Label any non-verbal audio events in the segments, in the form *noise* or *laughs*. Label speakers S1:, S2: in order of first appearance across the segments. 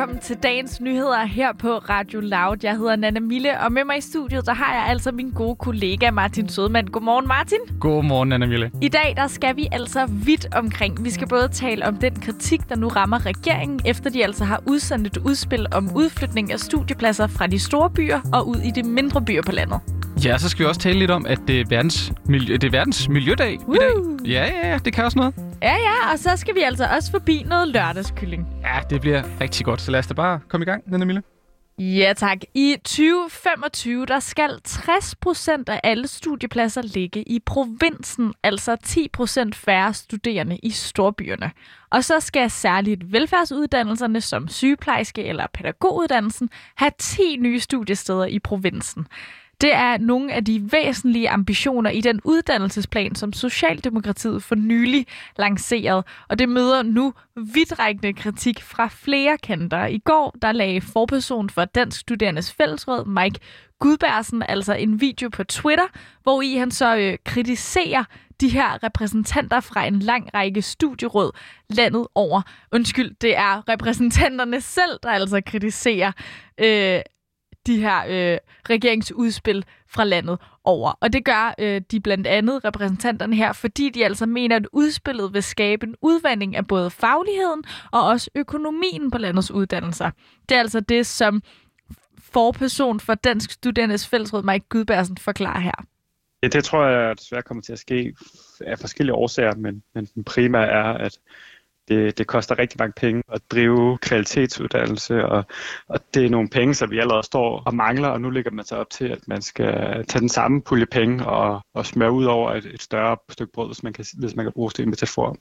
S1: velkommen til dagens nyheder her på Radio Loud. Jeg hedder Nana Mille, og med mig i studiet, der har jeg altså min gode kollega Martin Sødman. Godmorgen, Martin.
S2: Godmorgen, Nana Mille.
S1: I dag, der skal vi altså vidt omkring. Vi skal både tale om den kritik, der nu rammer regeringen, efter de altså har udsendt et udspil om udflytning af studiepladser fra de store byer og ud i de mindre byer på landet.
S2: Ja, så skal vi også tale lidt om, at det er verdens, miljø, det er verdens miljødag
S1: Woo!
S2: i dag. Ja, ja, ja, det kan også noget.
S1: Ja, ja, og så skal vi altså også forbi noget lørdagskylling.
S2: Ja, det bliver rigtig godt, så lad os da bare komme i gang, Nana Mille.
S1: Ja tak. I 2025 der skal 60 procent af alle studiepladser ligge i provinsen, altså 10 procent færre studerende i storbyerne. Og så skal særligt velfærdsuddannelserne som sygeplejerske eller pædagoguddannelsen have 10 nye studiesteder i provinsen. Det er nogle af de væsentlige ambitioner i den uddannelsesplan, som Socialdemokratiet for nylig lancerede, og det møder nu vidtrækkende kritik fra flere kanter. I går der lagde forperson for Dansk Studerendes Fællesråd, Mike Gudbærsen, altså en video på Twitter, hvor i han så øh, kritiserer de her repræsentanter fra en lang række studieråd landet over. Undskyld, det er repræsentanterne selv, der altså kritiserer øh, de her øh, regeringsudspil fra landet over. Og det gør øh, de blandt andet repræsentanterne her, fordi de altså mener, at udspillet vil skabe en udvandring af både fagligheden og også økonomien på landets uddannelser. Det er altså det, som forperson for Dansk Studerendes Fællesråd, Mike Gudbærsen, forklarer her.
S3: Ja, det tror jeg desværre kommer til at ske af forskellige årsager, men, men den primære er, at det, det koster rigtig mange penge at drive kvalitetsuddannelse, og, og det er nogle penge, som vi allerede står og mangler, og nu ligger man så op til, at man skal tage den samme pulje penge og, og smøre ud over et, et større stykke brød, hvis man kan, hvis man kan bruge det metafor.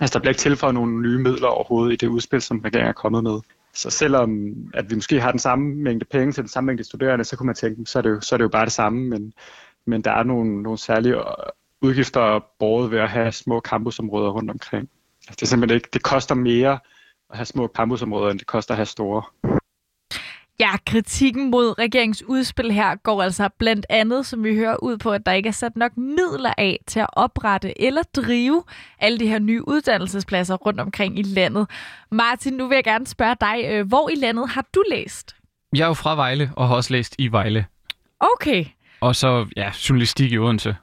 S3: Altså, der bliver ikke tilføjet nogle nye midler overhovedet i det udspil, som regeringen er kommet med. Så selvom at vi måske har den samme mængde penge til den samme mængde studerende, så kunne man tænke, så er det jo, så er det jo bare det samme, men, men der er nogle, nogle særlige udgifter båret ved at have små campusområder rundt omkring. Altså, det er simpelthen ikke, det koster mere at have små campusområder, end det koster at have store.
S1: Ja, kritikken mod regeringens udspil her går altså blandt andet, som vi hører ud på, at der ikke er sat nok midler af til at oprette eller drive alle de her nye uddannelsespladser rundt omkring i landet. Martin, nu vil jeg gerne spørge dig, øh, hvor i landet har du læst?
S2: Jeg er jo fra Vejle, og har også læst i Vejle.
S1: Okay.
S2: Og så, ja, journalistik i Odense.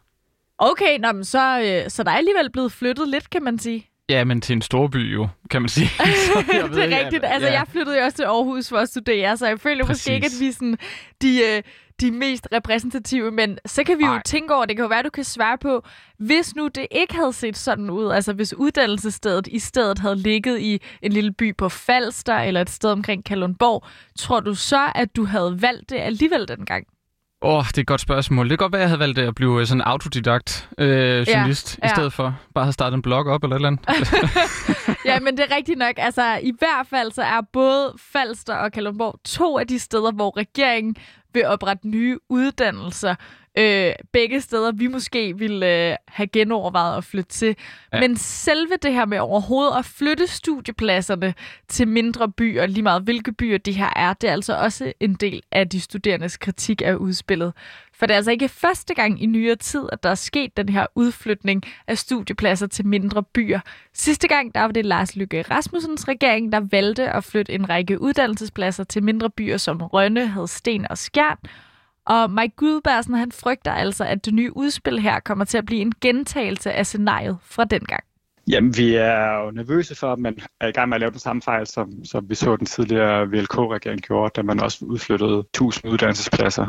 S1: Okay, nå, men så, øh, så der er alligevel blevet flyttet lidt, kan man sige.
S2: Ja, men til en storby jo, kan man sige. *laughs* så jeg ved
S1: det
S2: ikke,
S1: er rigtigt. Altså,
S2: ja.
S1: jeg flyttede jo også til Aarhus for at studere, så jeg føler
S2: Præcis.
S1: måske ikke, at vi sådan, de, øh, de mest repræsentative, men så kan vi jo
S2: Ej.
S1: tænke over, det kan jo være, du kan svare på, hvis nu det ikke havde set sådan ud, altså hvis uddannelsesstedet i stedet havde ligget i en lille by på Falster, eller et sted omkring Kalundborg, tror du så, at du havde valgt det alligevel dengang?
S2: Åh, oh, det er et godt spørgsmål. Det kan godt være, jeg havde valgt at blive sådan en autodidakt øh, journalist,
S1: ja.
S2: i stedet for bare at have startet en blog op eller et eller andet. *laughs*
S1: ja, men det er rigtigt nok. Altså, i hvert fald så er både Falster og Kalundborg to af de steder, hvor regeringen vil oprette nye uddannelser. Øh, begge steder, vi måske ville øh, have genovervejet at flytte til. Ja. Men selve det her med overhovedet at flytte studiepladserne til mindre byer, lige meget hvilke byer de her er, det er altså også en del af de studerendes kritik af udspillet. For det er altså ikke første gang i nyere tid, at der er sket den her udflytning af studiepladser til mindre byer. Sidste gang, der var det Lars Lykke Rasmussens regering, der valgte at flytte en række uddannelsespladser til mindre byer som Rønne, Hadsten og Skjern. Og Mike Gudbærsen, han frygter altså, at det nye udspil her kommer til at blive en gentagelse af scenariet fra dengang.
S3: Jamen, vi er jo nervøse for, at man er i gang med at lave den samme fejl, som, som vi så den tidligere VLK-regering gjorde, da man også udflyttede 1000 uddannelsespladser.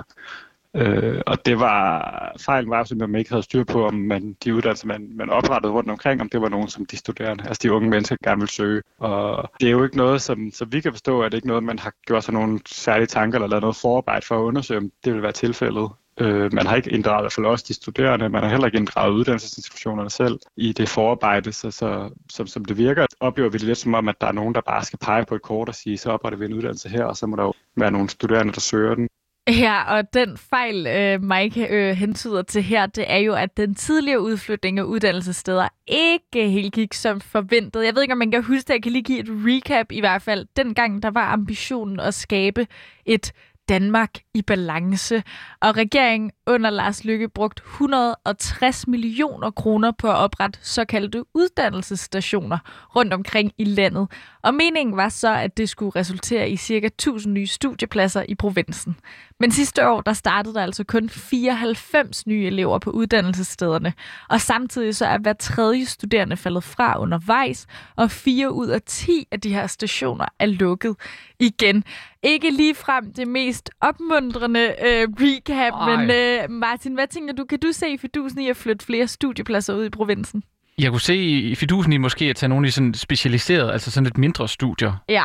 S3: Øh, og det var, fejlen var simpelthen, at man ikke havde styr på, om man, de uddannelser, man, man oprettede rundt omkring, om det var nogen, som de studerende, altså de unge mennesker, gerne ville søge. Og det er jo ikke noget, som, som vi kan forstå, at det ikke noget, man har gjort sig nogle særlige tanker eller lavet noget forarbejde for at undersøge, om det vil være tilfældet. Øh, man har ikke inddraget i hvert fald også de studerende, man har heller ikke inddraget uddannelsesinstitutionerne selv i det forarbejde, så, så som, som det virker, oplever vi det lidt som om, at der er nogen, der bare skal pege på et kort og sige, så opretter vi en uddannelse her, og så må der jo være nogle studerende, der søger den. *laughs*
S1: Ja, og den fejl, øh, Mike øh, hentyder til her, det er jo, at den tidligere udflytning af uddannelsessteder ikke helt gik som forventet. Jeg ved ikke, om man kan huske det. Jeg kan lige give et recap i hvert fald. Dengang, der var ambitionen at skabe et Danmark i balance. Og regeringen under Lars Lykke brugt 160 millioner kroner på at oprette såkaldte uddannelsesstationer rundt omkring i landet. Og meningen var så, at det skulle resultere i cirka 1000 nye studiepladser i provinsen. Men sidste år, der startede der altså kun 94 nye elever på uddannelsesstederne. Og samtidig så er hver tredje studerende faldet fra undervejs, og fire ud af 10 af de her stationer er lukket igen. Ikke lige frem det mest opmuntrende øh, recap, Ej. men øh, Martin, hvad tænker du? Kan du se fidusen i at flytte flere studiepladser ud i provinsen?
S2: Jeg kunne se i fidusen i måske at tage nogle af sådan specialiserede, altså sådan lidt mindre studier.
S1: Ja.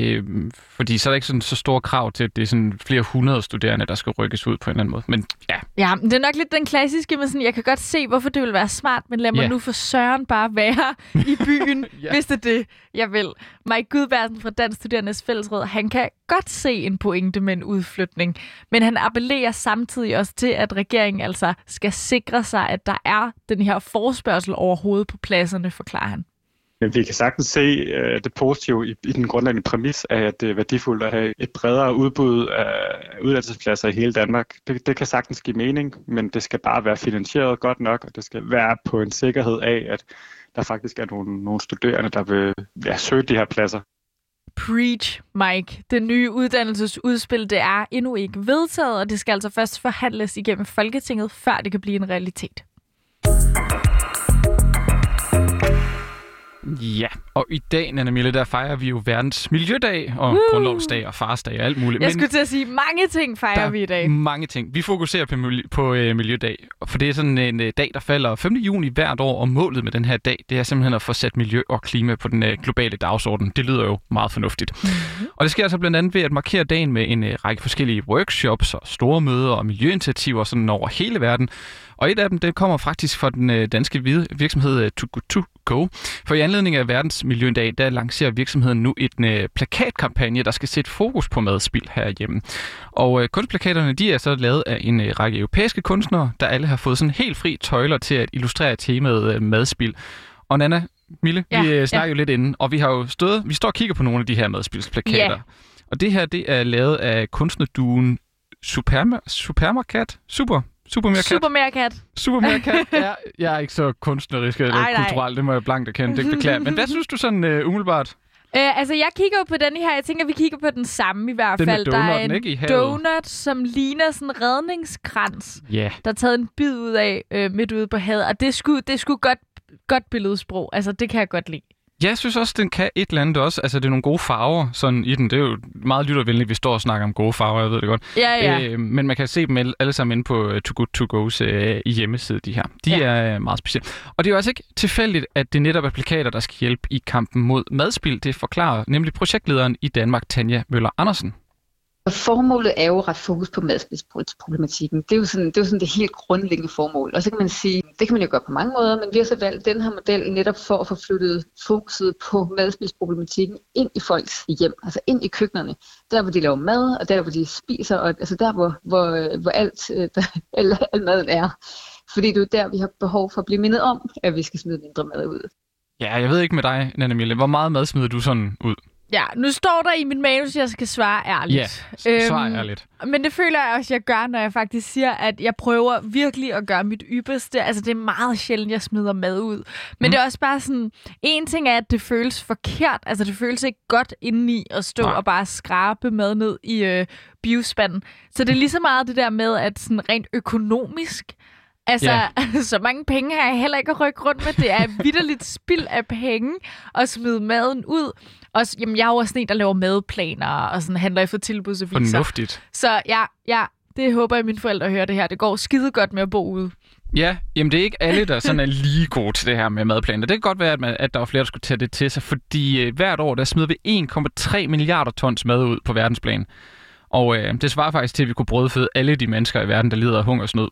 S2: Øh, fordi så er der ikke sådan så store krav til, at det er sådan flere hundrede studerende, der skal rykkes ud på en eller anden måde. Men ja.
S1: Ja, det er nok lidt den klassiske, men sådan, jeg kan godt se, hvorfor det vil være smart, men lad mig yeah. nu for Søren bare være i byen, *laughs* ja. hvis det er det, jeg vil. Mike Gudbærsen fra Dansk Studerendes Fællesråd, han kan godt se en pointe med en udflytning, men han appellerer samtidig også til, at regeringen altså skal sikre sig, at der er den her forspørgsel overhovedet på pladserne, forklarer han.
S3: Men vi kan sagtens se uh, det positive i, i den grundlæggende præmis af, at det er værdifuldt at have et bredere udbud af uddannelsespladser i hele Danmark. Det, det kan sagtens give mening, men det skal bare være finansieret godt nok, og det skal være på en sikkerhed af, at der faktisk er nogle, nogle studerende, der vil ja, søge de her pladser.
S1: Preach, Mike. Det nye uddannelsesudspil, det er endnu ikke vedtaget, og det skal altså først forhandles igennem Folketinget, før det kan blive en realitet.
S2: Ja, og i dag, Nana Mille, der fejrer vi jo verdens miljødag og uh. grundlovsdag og farsdag og alt muligt.
S1: Jeg skulle Men til at sige, mange ting fejrer vi i dag.
S2: mange ting. Vi fokuserer på, miljø, på uh, miljødag, for det er sådan en uh, dag, der falder 5. juni hvert år, og målet med den her dag, det er simpelthen at få sat miljø og klima på den uh, globale dagsorden. Det lyder jo meget fornuftigt. Mm-hmm. Og det sker altså blandt andet ved at markere dagen med en uh, række forskellige workshops og store møder og miljøinitiativer sådan over hele verden. Og et af dem, det kommer faktisk fra den øh, danske virksomhed øh, To Go. For i anledning af verdens miljødag, der lancerer virksomheden nu et øh, plakatkampagne, der skal sætte fokus på madspild herhjemme. Og kunstplakaterne, de er så lavet af en række europæiske kunstnere, der alle har fået sådan helt fri tøjler til at illustrere temaet madspild. Og Nana, Mille, ja, vi snakker ja. jo lidt inden, og vi har jo stået, vi står og kigger på nogle af de her madspilsplakater. Ja. Og det her, det er lavet af kunstnerduen Superma, Supermarket, Super Supermerkat.
S1: Supermerkat.
S2: Supermerkat. *laughs* ja, jeg er ikke så kunstnerisk eller ej, kulturel, det må jeg blankt erkende, det beklager. Men hvad synes du sådan uh, umiddelbart?
S1: Uh, altså, jeg kigger på den her. Jeg tænker, vi kigger på den samme i hvert
S2: den
S1: fald.
S2: Den der
S1: er en
S2: ikke, i
S1: donut, som ligner sådan en redningskrans.
S2: Yeah.
S1: Der er taget en bid ud af uh, midt ude på havet. Og det skulle, det skulle godt, godt billedsprog. Altså, det kan jeg godt lide.
S2: Ja, jeg synes også, den kan et eller andet også. Altså, det er nogle gode farver sådan i den. Det er jo meget lyttervenligt, vi står og snakker om gode farver, jeg ved det godt.
S1: Ja, ja.
S2: Øh, men man kan se dem alle sammen inde på uh, Too Good To Go's i hjemmeside, de her. De ja. er uh, meget specielle. Og det er jo også ikke tilfældigt, at det netop er plakater, der skal hjælpe i kampen mod madspil. Det forklarer nemlig projektlederen i Danmark, Tanja Møller Andersen.
S4: Og formålet er jo ret fokus på madspidsproblematikken. Det er, jo sådan, det er jo sådan det helt grundlæggende formål. Og så kan man sige, det kan man jo gøre på mange måder, men vi har så valgt den her model netop for at få flyttet fokuset på madspidsproblematikken ind i folks hjem, altså ind i køkkenerne. Der, hvor de laver mad, og der, hvor de spiser, og altså der, hvor, hvor, hvor alt, der, *laughs* al, al maden er. Fordi det er jo der, vi har behov for at blive mindet om, at vi skal smide mindre mad ud.
S2: Ja, jeg ved ikke med dig, Nanna Mille. Hvor meget mad smider du sådan ud?
S1: Ja, nu står der i mit manus, at jeg skal svare ærligt.
S2: Ja, svar øhm, ærligt.
S1: Men det føler jeg også, at jeg gør, når jeg faktisk siger, at jeg prøver virkelig at gøre mit ypperste. Altså, det er meget sjældent, jeg smider mad ud. Men mm. det er også bare sådan, en ting er, at det føles forkert. Altså, det føles ikke godt indeni at stå Nej. og bare skrabe mad ned i øh, biospanden. Så det er lige så meget det der med, at sådan rent økonomisk, Altså, yeah. *laughs* så mange penge har jeg heller ikke at rykke rundt med. Det er *laughs* vidderligt spild af penge at smide maden ud. Og, jamen, jeg er jo også en, der laver madplaner og sådan handler efter tilbudsaviser.
S2: Fornuftigt.
S1: Så ja, ja, det håber jeg, mine forældre hører det her. Det går skide godt med at bo ude.
S2: Ja, jamen det er ikke alle, der sådan er lige gode til det her med madplaner. Det kan godt være, at, man, at der er flere, der skulle tage det til sig, fordi øh, hvert år, der smider vi 1,3 milliarder tons mad ud på verdensplan. Og øh, det svarer faktisk til, at vi kunne brødføde alle de mennesker i verden, der lider af hungersnød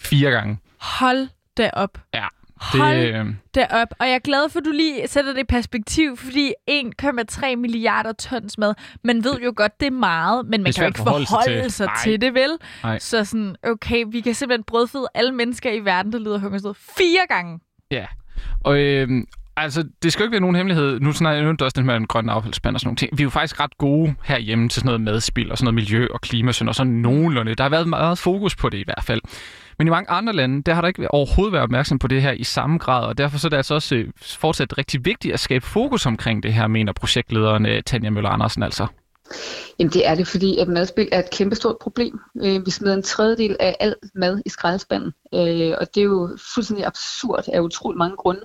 S2: fire gange.
S1: Hold da op.
S2: Ja.
S1: Det, Hold øh... da op. Og jeg er glad for, at du lige sætter det i perspektiv, fordi 1,3 milliarder tons mad, man ved jo godt, det er meget, men man kan jo ikke forholde sig, til, sig til det, vel?
S2: Nej.
S1: Så sådan, okay, vi kan simpelthen brødføde alle mennesker i verden, der lider hungersnød fire gange.
S2: Ja, og, øh, Altså, det skal jo ikke være nogen hemmelighed. Nu snakker jeg også den med en grøn affaldsspand og sådan nogle ting. Vi er jo faktisk ret gode herhjemme til sådan noget madspil og sådan noget miljø og klimasyn og sådan nogenlunde. Der har været meget fokus på det i hvert fald. Men i mange andre lande, der har der ikke overhovedet været opmærksom på det her i samme grad, og derfor så er det altså også øh, fortsat rigtig vigtigt at skabe fokus omkring det her, mener projektlederen øh, Tanja Møller Andersen altså.
S4: Jamen det er det, fordi at madspil er et kæmpestort problem. Øh, vi smider en tredjedel af al mad i skraldespanden, øh, og det er jo fuldstændig absurd af utrolig mange grunde.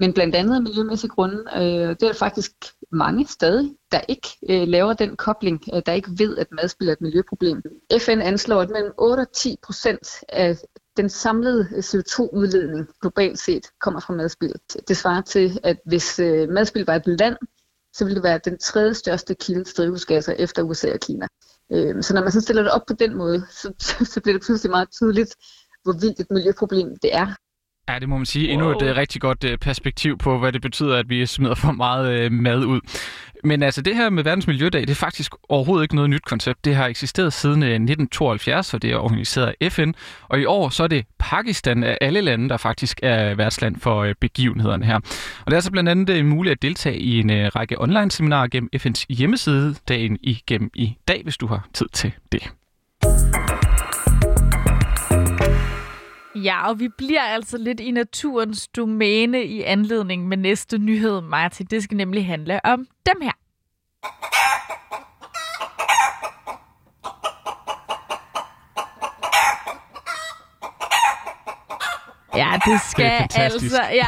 S4: Men blandt andet af miljømæssige grunde, øh, det er faktisk mange stadig, der ikke øh, laver den kobling, øh, der ikke ved, at madspil er et miljøproblem. FN anslår, at mellem 8 og 10 procent af den samlede CO2-udledning globalt set kommer fra madspil. Det svarer til, at hvis øh, madspil var et land, så ville det være den tredje største kilde til drivhusgasser efter USA og Kina. Øh, så når man så stiller det op på den måde, så, *laughs* så bliver det pludselig meget tydeligt, hvor vildt et miljøproblem det er.
S2: Ja, det må man sige. Endnu et uh, rigtig godt uh, perspektiv på, hvad det betyder, at vi smider for meget uh, mad ud. Men altså, det her med Verdens Miljødag, det er faktisk overhovedet ikke noget nyt koncept. Det har eksisteret siden 1972, og det er organiseret af FN. Og i år, så er det Pakistan af alle lande, der faktisk er værtsland for begivenhederne her. Og det er altså blandt andet muligt at deltage i en række online-seminarer gennem FN's hjemmeside dagen igennem i dag, hvis du har tid til det.
S1: Ja, og vi bliver altså lidt i naturens domæne i anledning med næste nyhed, Martin. Det skal nemlig handle om dem her. Ja, det skal
S2: det
S1: altså... Ja,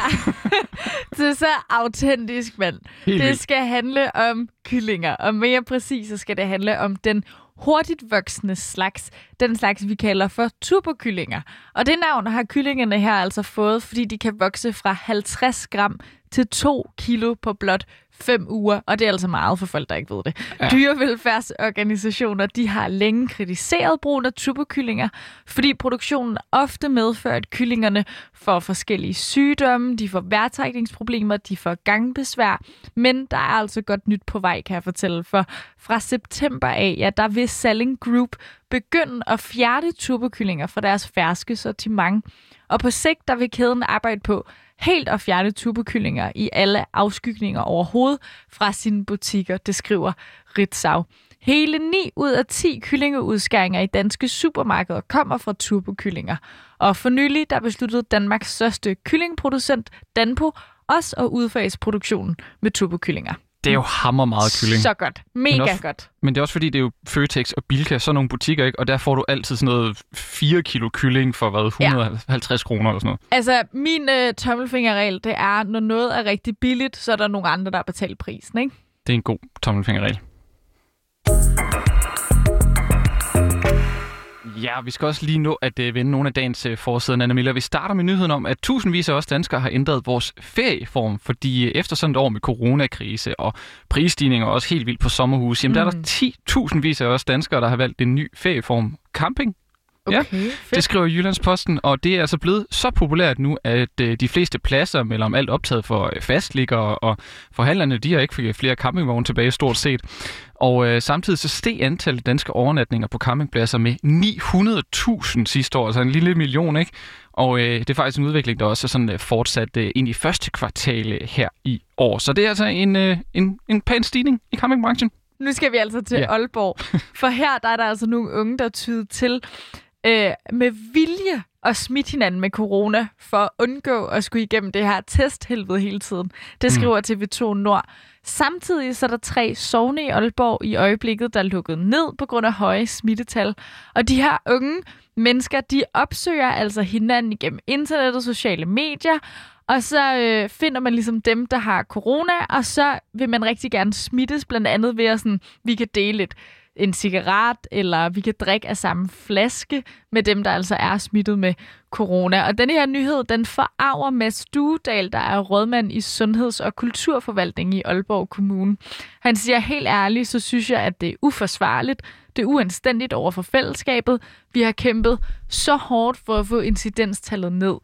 S1: *laughs* det er så autentisk, mand. Helt det skal handle om kyllinger, og mere præcis så skal det handle om den hurtigt voksende slags, den slags vi kalder for turbokyllinger. Og det navn har kyllingerne her altså fået, fordi de kan vokse fra 50 gram til 2 kilo på blot 5 uger, og det er altså meget for folk, der ikke ved det. Ja. Dyrevelfærdsorganisationer de har længe kritiseret brugen af turbokyllinger, fordi produktionen ofte medfører, at kyllingerne får forskellige sygdomme, de får vejrtrækningsproblemer, de får gangbesvær, men der er altså godt nyt på vej, kan jeg fortælle, for fra september af, ja, der vil Selling Group begynde at fjerne turbokyllinger fra deres ferske sortiment, og på sigt der vil kæden arbejde på helt at fjerne tubekyllinger i alle afskygninger overhovedet fra sine butikker, det skriver Ritzau. Hele 9 ud af 10 kyllingeudskæringer i danske supermarkeder kommer fra turbokyllinger. Og for nylig der besluttede Danmarks største kyllingproducent, Danpo, også at udfase produktionen med turbokyllinger.
S2: Det er jo hammer meget kylling.
S1: Så godt. Mega
S2: men også,
S1: godt.
S2: Men det er også fordi, det er jo Føtex og Bilka, sådan nogle butikker, ikke? og der får du altid sådan noget 4 kilo kylling for hvad, 150 ja. kroner eller sådan noget.
S1: Altså, min øh, tommelfingerregel, det er, når noget er rigtig billigt, så er der nogle andre, der betaler prisen, ikke?
S2: Det er en god tommelfingerregel. Ja, vi skal også lige nå at uh, vende nogle af dagens uh, forsider, Anna Miller. Vi starter med nyheden om, at tusindvis af os danskere har ændret vores ferieform, fordi uh, efter sådan et år med coronakrise og prisstigninger og også helt vildt på sommerhus, jamen mm. der er der 10.000 vis af os danskere, der har valgt en ny ferieform. Camping
S1: Okay,
S2: ja,
S1: fedt.
S2: det skriver Jyllandsposten, og det er altså blevet så populært nu, at øh, de fleste pladser mellem alt optaget for øh, fastliggere og forhandlerne, de har ikke flere campingvogne tilbage stort set. Og øh, samtidig så steg antallet danske overnatninger på campingpladser med 900.000 sidste år, altså en lille million, ikke? Og øh, det er faktisk en udvikling, der også er sådan øh, fortsat øh, ind i første kvartal øh, her i år. Så det er altså en, øh, en, en pæn stigning i campingbranchen.
S1: Nu skal vi altså til yeah. Aalborg, for her der er der altså nogle unge, der tyder til øh, med vilje at smitte hinanden med corona for at undgå at skulle igennem det her testhelvede hele tiden. Det mm. skriver mm. TV2 Nord. Samtidig så er der tre sovne i Aalborg i øjeblikket, der er lukket ned på grund af høje smittetal. Og de her unge mennesker, de opsøger altså hinanden igennem internet og sociale medier, og så øh, finder man ligesom dem, der har corona, og så vil man rigtig gerne smittes, blandt andet ved at sådan, vi kan dele et en cigaret, eller vi kan drikke af samme flaske med dem, der altså er smittet med corona. Og den her nyhed, den forarver Mads Duedal, der er rådmand i Sundheds- og Kulturforvaltning i Aalborg Kommune. Han siger helt ærligt, så synes jeg, at det er uforsvarligt. Det er uanstændigt over for fællesskabet. Vi har kæmpet så hårdt for at få incidenstallet ned.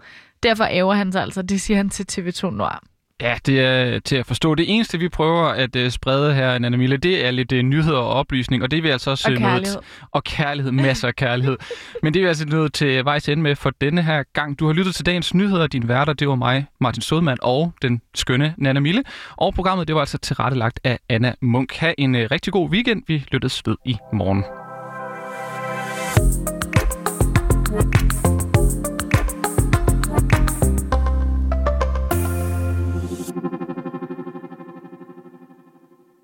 S1: Derfor æver han sig altså, det siger han til TV2 Nord.
S2: Ja, det er til at forstå. Det eneste, vi prøver at uh, sprede her, Anna Mille, det er lidt uh, nyheder og oplysning, og det er vi altså også
S1: Og
S2: øh, nået
S1: kærlighed.
S2: t- og kærlighed, masser af kærlighed. *laughs* Men det er vi altså nået til vejs ende med for denne her gang. Du har lyttet til dagens nyheder, din værter, det var mig, Martin Sodman, og den skønne Nana Mille. Og programmet, det var altså tilrettelagt af Anna Munk. Ha' en uh, rigtig god weekend. Vi lyttes ved i morgen.